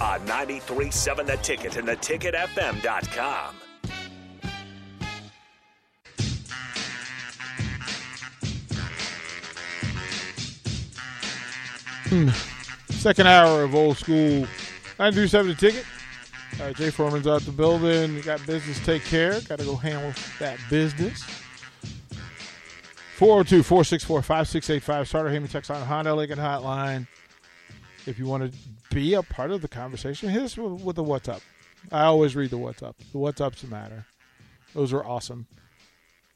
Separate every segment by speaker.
Speaker 1: On 93.7 The Ticket and theticketfm.com.
Speaker 2: Second hour of old school 937 the ticket. Uh, Jay Foreman's out the building. Got business to take care. Got to go handle that business. 402 464 5685. Sartor Hamann text line, Honda Lincoln Hotline. If you want to be a part of the conversation, hit us with, with the what's up. I always read the what's up. The what's ups matter. Those are awesome.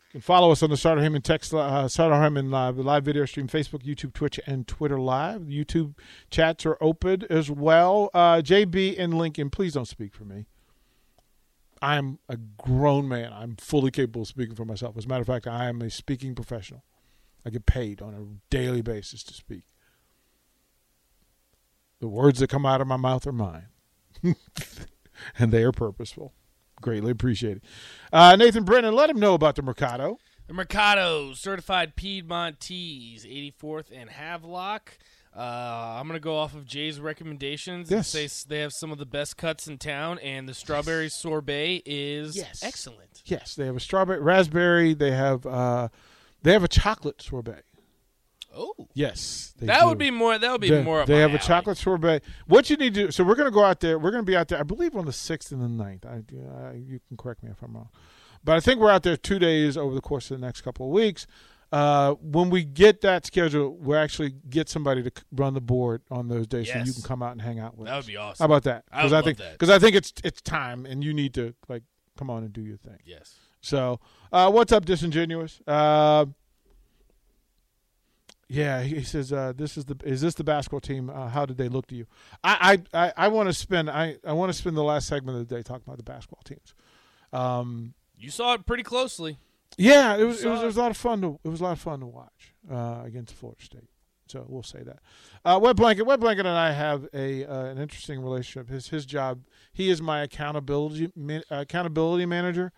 Speaker 2: You can follow us on the Sartor Hamann text, uh, Sartor Hamann live, the live video stream, Facebook, YouTube, Twitch, and Twitter live. YouTube chats are open as well. Uh, JB and Lincoln, please don't speak for me. I'm a grown man. I'm fully capable of speaking for myself. As a matter of fact, I am a speaking professional. I get paid on a daily basis to speak. The words that come out of my mouth are mine, and they are purposeful. Greatly appreciated. Uh, Nathan Brennan, let him know about the Mercado.
Speaker 3: The Mercado Certified Piedmontese, 84th and Havelock. Uh, I'm going to go off of Jay's recommendations.
Speaker 2: Yes.
Speaker 3: Say s- they have some of the best cuts in town, and the strawberry sorbet is
Speaker 2: Yes.
Speaker 3: excellent.
Speaker 2: Yes, they have a strawberry, raspberry. They have uh, they have a chocolate sorbet.
Speaker 3: Oh,
Speaker 2: Yes,
Speaker 3: that
Speaker 2: do.
Speaker 3: would be more. That would be
Speaker 2: they,
Speaker 3: more. Of
Speaker 2: they have a
Speaker 3: alley.
Speaker 2: chocolate sorbet. What you need to do, so we're going to go out there. We're going to be out there. I believe on the sixth and the 9th. I, uh, you can correct me if I'm wrong, but I think we're out there two days over the course of the next couple of weeks. Uh, when we get that schedule, we'll actually get somebody to run the board on those days, so you can come out and hang out with
Speaker 3: That would be awesome.
Speaker 2: How about that?
Speaker 3: I would
Speaker 2: I think because I think it's it's time, and you need to like come on and do your thing.
Speaker 3: Yes.
Speaker 2: So, uh, what's up, disingenuous? Uh, yeah, he, says, uh, "This is the is this the basketball team? Uh, how did they look to you?" I I, I, I want to spend I, I want to spend the last segment of the day talking about the basketball teams. Um,
Speaker 3: You saw it pretty closely.
Speaker 2: yeah, it was it was, it was a lot of fun to it was a lot of fun to watch uh, against Florida State. So we'll say that. Uh, Wet Blanket, Wet Blanket, and I have a uh, an interesting relationship. His his job, he is my accountability accountability manager,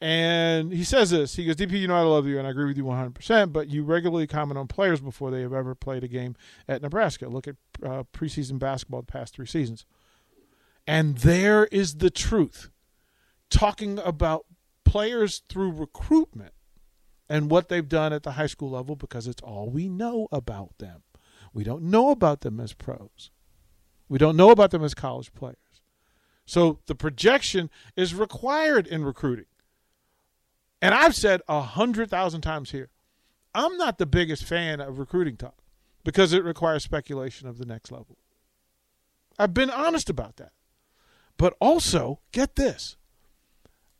Speaker 2: and he says this. He goes, "DP, you know I love you, and I agree with you 100. percent But you regularly comment on players before they have ever played a game at Nebraska. Look at uh, preseason basketball the past three seasons, and there is the truth. Talking about players through recruitment." and what they've done at the high school level because it's all we know about them. We don't know about them as pros. We don't know about them as college players. So the projection is required in recruiting. And I've said a hundred thousand times here, I'm not the biggest fan of recruiting talk because it requires speculation of the next level. I've been honest about that. But also, get this.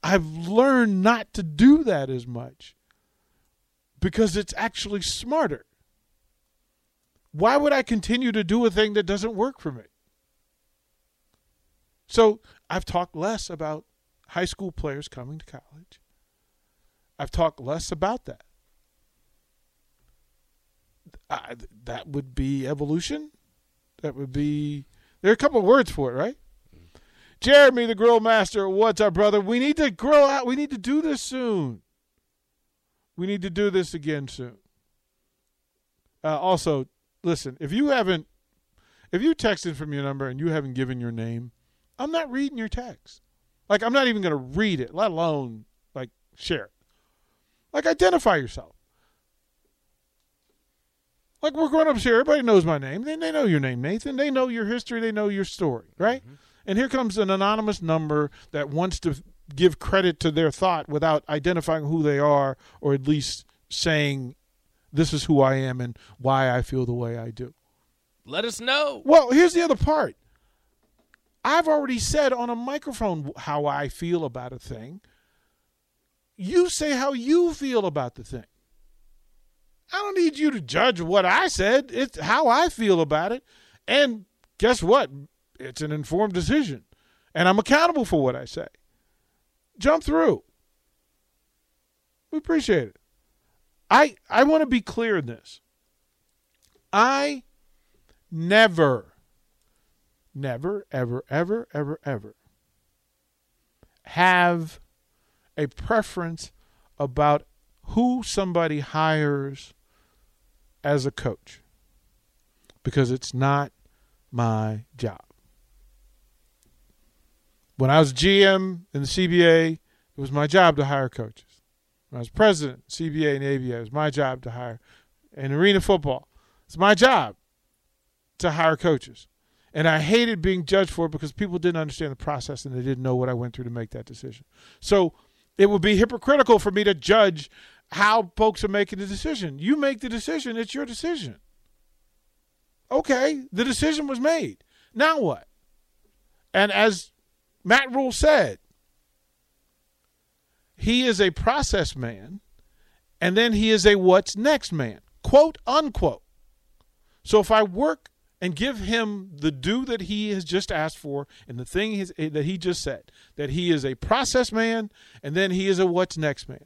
Speaker 2: I've learned not to do that as much because it's actually smarter. Why would I continue to do a thing that doesn't work for me? So I've talked less about high school players coming to college. I've talked less about that. I, that would be evolution. That would be. There are a couple of words for it, right? Jeremy, the grill master. What's up, brother? We need to grill out. We need to do this soon. We need to do this again soon. Uh, also, listen, if you haven't, if you texted from your number and you haven't given your name, I'm not reading your text. Like, I'm not even going to read it, let alone, like, share it. Like, identify yourself. Like, we're grown ups here. Everybody knows my name. They, they know your name, Nathan. They know your history. They know your story, right? Mm-hmm. And here comes an anonymous number that wants to give credit to their thought without identifying who they are or at least saying, this is who I am and why I feel the way I do.
Speaker 3: Let us know.
Speaker 2: Well, here's the other part. I've already said on a microphone how I feel about a thing. You say how you feel about the thing. I don't need you to judge what I said. It's how I feel about it. And guess what? It's an informed decision. And I'm accountable for what I say. Jump through. We appreciate it. I I want to be clear in this. I never never ever ever ever ever have a preference about who somebody hires as a coach because it's not my job. When I was GM in the CBA, it was my job to hire coaches. When I was president, CBA and ABA, it was my job to hire. In arena football, it's my job to hire coaches. And I hated being judged for it because people didn't understand the process and they didn't know what I went through to make that decision. So it would be hypocritical for me to judge how folks are making the decision. You make the decision, it's your decision. Okay, the decision was made. Now what? And as Matt Rhule said, he is a process man, and then he is a what's next man, quote unquote. So if I work and give him the due that he has just asked for and the thing his, eh, that he just said, that he is a process man and then he is a what's next man.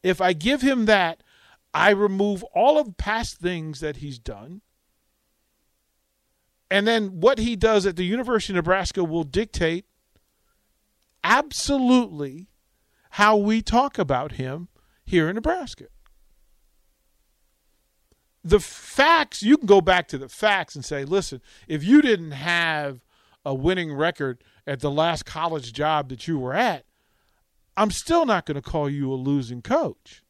Speaker 2: If I give him that, I remove all of past things that he's done. And then what he does at the University of Nebraska will dictate absolutely how we talk about him here in Nebraska. The facts, you can go back to the facts and say, listen, if you didn't have a winning record at the last college job that you were at, I'm still not going to call you a losing coach.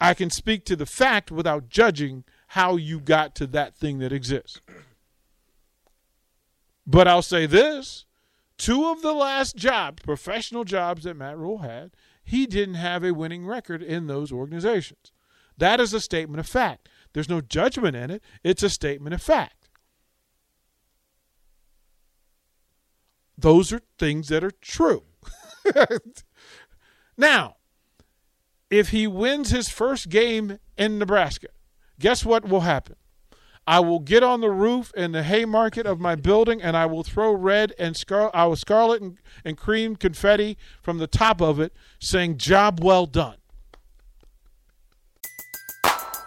Speaker 2: I can speak to the fact without judging how you got to that thing that exists. But I'll say this two of the last jobs, professional jobs that Matt Rhule had, he didn't have a winning record in those organizations. That is a statement of fact. There's no judgment in it, it's a statement of fact. Those are things that are true. now, if he wins his first game in Nebraska, guess what will happen? I will get on the roof in the Haymarket of my building and I will throw red and scar- I will scarlet and, and cream confetti from the top of it saying, Job well done.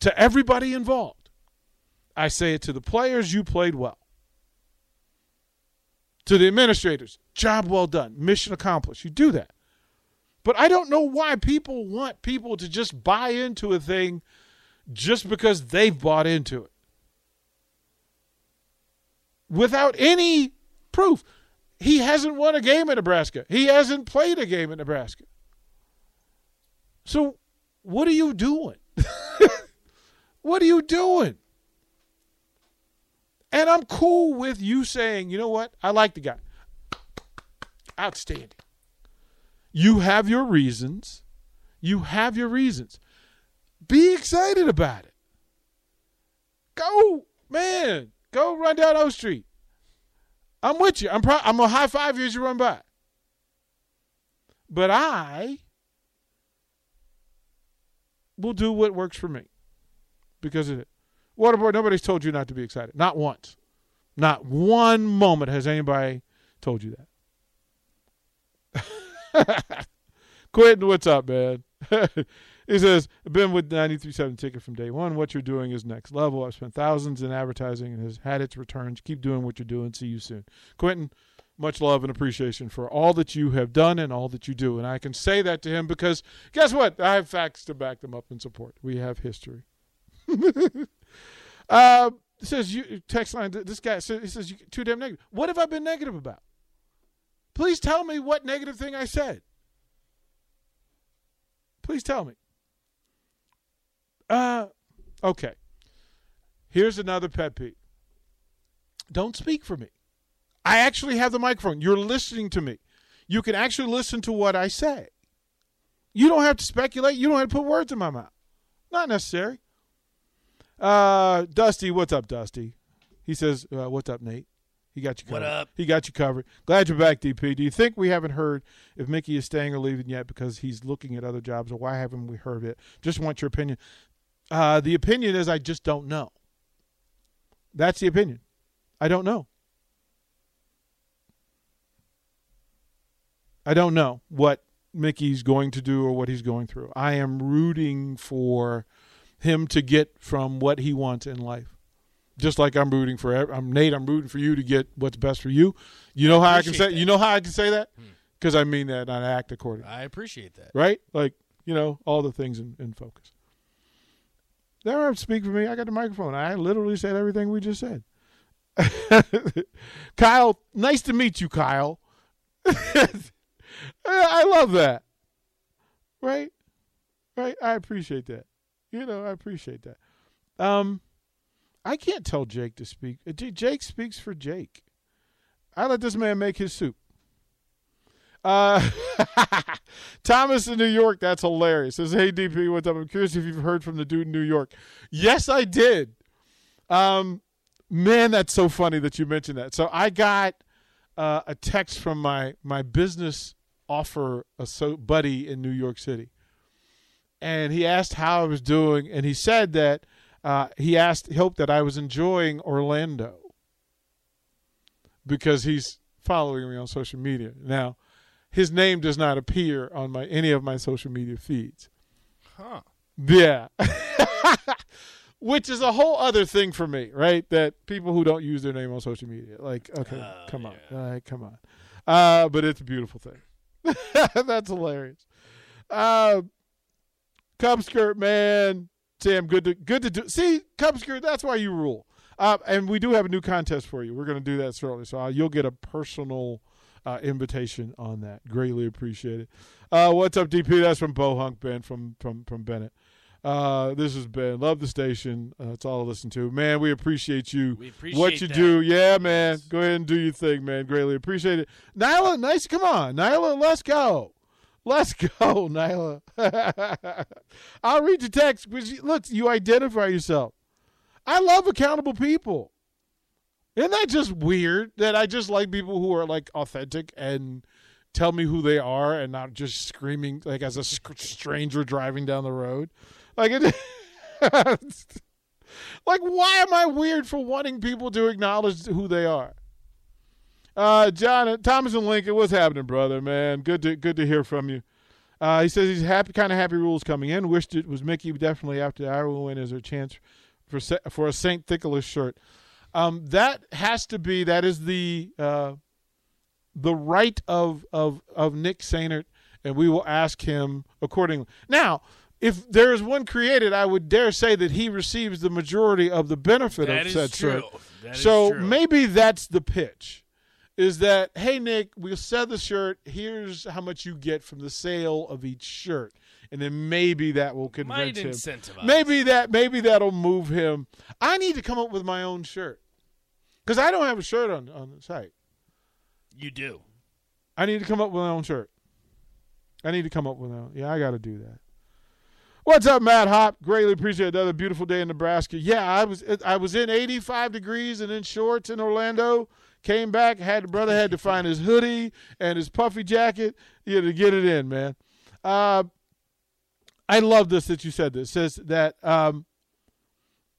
Speaker 2: To everybody involved, I say it to the players, you played well. To the administrators, job well done, mission accomplished. You do that. But I don't know why people want people to just buy into a thing just because they've bought into it without any proof. He hasn't won a game in Nebraska. He hasn't played a game in Nebraska. So, what are you doing? what are you doing? And I'm cool with you saying, you know what? I like the guy. Outstanding. You have your reasons. You have your reasons. Be excited about it. Go, man. Go run down O Street. I'm with you. I'm pro- I'm gonna high five you as you run by. But I will do what works for me because of it. Waterboard, nobody's told you not to be excited. Not once. Not one moment has anybody told you that. Quentin, what's up, man? He says, been with 93.7 Ticket from day one. What you're doing is next level. I've spent thousands in advertising and has had its returns. Keep doing what you're doing. See you soon. Quentin, much love and appreciation for all that you have done and all that you do. And I can say that to him because guess what? I have facts to back them up and support. We have history. uh, says you text line. This guy says he says you too damn negative. What have I been negative about? Please tell me what negative thing I said. Please tell me. Uh, okay. Here's another pet peeve. Don't speak for me. I actually have the microphone. You're listening to me. You can actually listen to what I say. You don't have to speculate. You don't have to put words in my mouth. Not necessary. Uh, Dusty, what's up, Dusty? He says, uh, "What's up, Nate?" He got you covered.
Speaker 3: What up?
Speaker 2: He got you covered. Glad you're back, DP. Do you think we haven't heard if Mickey is staying or leaving yet because he's looking at other jobs, or why haven't we heard it? Just want your opinion. Uh, the opinion is I just don't know. That's the opinion. I don't know. I don't know what Mickey's going to do or what he's going through. I am rooting for him to get from what he wants in life. Just like I'm rooting for I'm Nate, I'm rooting for you to get what's best for you. You know how I can say
Speaker 3: appreciate
Speaker 2: you know how I can say that? Hmm. Because I mean that and I act accordingly.
Speaker 3: I appreciate that.
Speaker 2: Right? Like, you know, all the things in, in focus. They don't have to speak for me. I got the microphone. I literally said everything we just said. Kyle, nice to meet you, Kyle. I love that. Right? Right? I appreciate that. You know, I appreciate that. Um I can't tell Jake to speak. Uh, Jake speaks for Jake. I let this man make his soup. Uh, Thomas in New York, that's hilarious. Says, "Hey DP, what's up? I'm curious if you've heard from the dude in New York." Yes, I did. Um, man, that's so funny that you mentioned that. So I got uh, a text from my my business offer a so buddy in New York City, and he asked how I was doing, and he said that uh, he asked, he hoped that I was enjoying Orlando because he's following me on social media now his name does not appear on my any of my social media feeds.
Speaker 3: Huh.
Speaker 2: Yeah. Which is a whole other thing for me, right? That people who don't use their name on social media, like, okay, come on, like, come on. Uh, but it's a beautiful thing. That's hilarious. Uh, Cub skirt, man. Sam, good to good to do. See, Cub skirt. That's why you rule. Uh, and we do have a new contest for you. We're going to do that shortly, so uh, you'll get a personal uh, invitation on that. Greatly appreciate it. Uh, what's up, DP? That's from Bohunk Ben from from from Bennett. Uh, this is Ben. Love the station. Uh, that's all I listen to. Man, we appreciate you.
Speaker 3: We appreciate
Speaker 2: what you
Speaker 3: that.
Speaker 2: do. Yeah, man. Go ahead and do your thing, man. Greatly appreciate it. Nyla, nice. Come on, Nyla. Let's go. Let's go, Nyla. I'll read your text. Look, you identify yourself. I love accountable people. Isn't that just weird that I just like people who are like authentic and tell me who they are and not just screaming like as a stranger driving down the road? Like it Like why am I weird for wanting people to acknowledge who they are? Uh John Thomas and Lincoln, what's happening, brother, man? Good to good to hear from you. Uh, he says he's happy, kind of happy Rhule's coming in. Wished it was Mickey definitely after the Iowa win as a chance for for a Saint Nicholas shirt. Um, that has to be that is the uh, the right of of of Nick Sainert, and we will ask him accordingly. Now, if there is one created, I would dare say that he receives the majority of the benefit
Speaker 3: That
Speaker 2: of
Speaker 3: is
Speaker 2: said
Speaker 3: true.
Speaker 2: shirt.
Speaker 3: That is
Speaker 2: so maybe that's the pitch. Is that hey Nick, we'll sell the shirt. Here's how much you get from the sale of each shirt, and then maybe that will convince him.
Speaker 3: incentivize.
Speaker 2: Maybe that maybe that'll move him. I need to come up with my own shirt because I don't have a shirt on on the site.
Speaker 3: You do.
Speaker 2: I need to come up with my own shirt. I need to come up with my own. Yeah, I got to do that. What's up, Matt Hop? Greatly appreciate another beautiful day in Nebraska. Yeah, I was I was in 85 degrees and in shorts in Orlando. Came back, had the brother had to find his hoodie and his puffy jacket, yeah, to get it in, man. Uh, I love this that you said this. Says that um,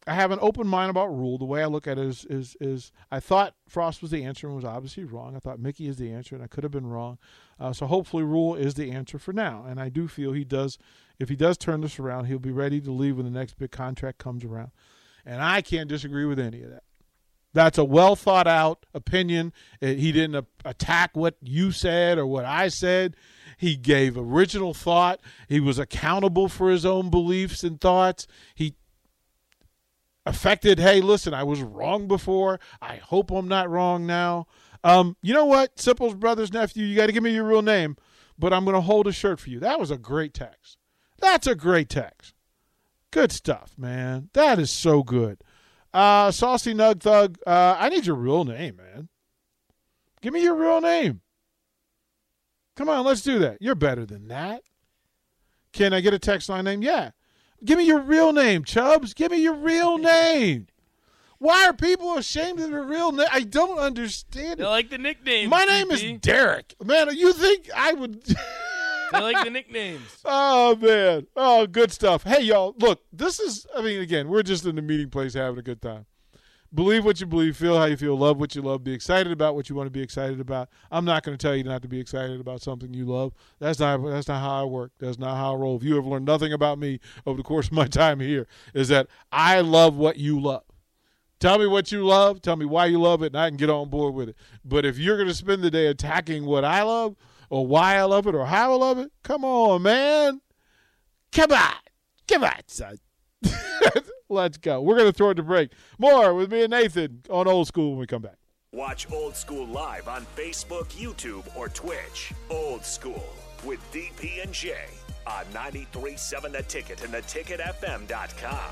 Speaker 2: I have an open mind about Rhule. The way I look at it is, is, is I thought Frost was the answer and was obviously wrong. I thought Mickey is the answer and I could have been wrong. Uh, so hopefully Rhule is the answer for now. And I do feel he does, if he does turn this around, he'll be ready to leave when the next big contract comes around. And I can't disagree with any of that. That's a well thought out opinion. He didn't attack what you said or what I said. He gave original thought. He was accountable for his own beliefs and thoughts. He affected, hey, listen, I was wrong before. I hope I'm not wrong now. Um, you know what, Simple's brother's nephew, you got to give me your real name, but I'm going to hold a shirt for you. That was a great text. That's a great text. Good stuff, man. That is so good. Uh, Saucy Nug Thug, uh, I need your real name, man. Give me your real name. Come on, let's do that. You're better than that. Can I get a text line name? Yeah. Give me your real name, Chubbs. Give me your real name. Why are people ashamed of their real name? I don't understand
Speaker 3: They like the nickname.
Speaker 2: My name is Derek. Man, you think I would.
Speaker 3: they like the nicknames.
Speaker 2: Oh man. Oh, good stuff. Hey y'all, look, this is I mean again, we're just in the meeting place having a good time. Believe what you believe, feel how you feel, love what you love, be excited about what you want to be excited about. I'm not going to tell you not to be excited about something you love. That's not that's not how I work. That's not how I roll. If you have learned nothing about me over the course of my time here, is that I love what you love. Tell me what you love, tell me why you love it, and I can get on board with it. But if you're going to spend the day attacking what I love, or why I love it or how I love it. Come on, man. Come on. Come on, son. Let's go. We're going to throw it to break. More with me and Nathan on Old School when we come back.
Speaker 1: Watch Old School live on Facebook, YouTube, or Twitch. Old School with DP and J on 93.7 The Ticket and theticketfm.com.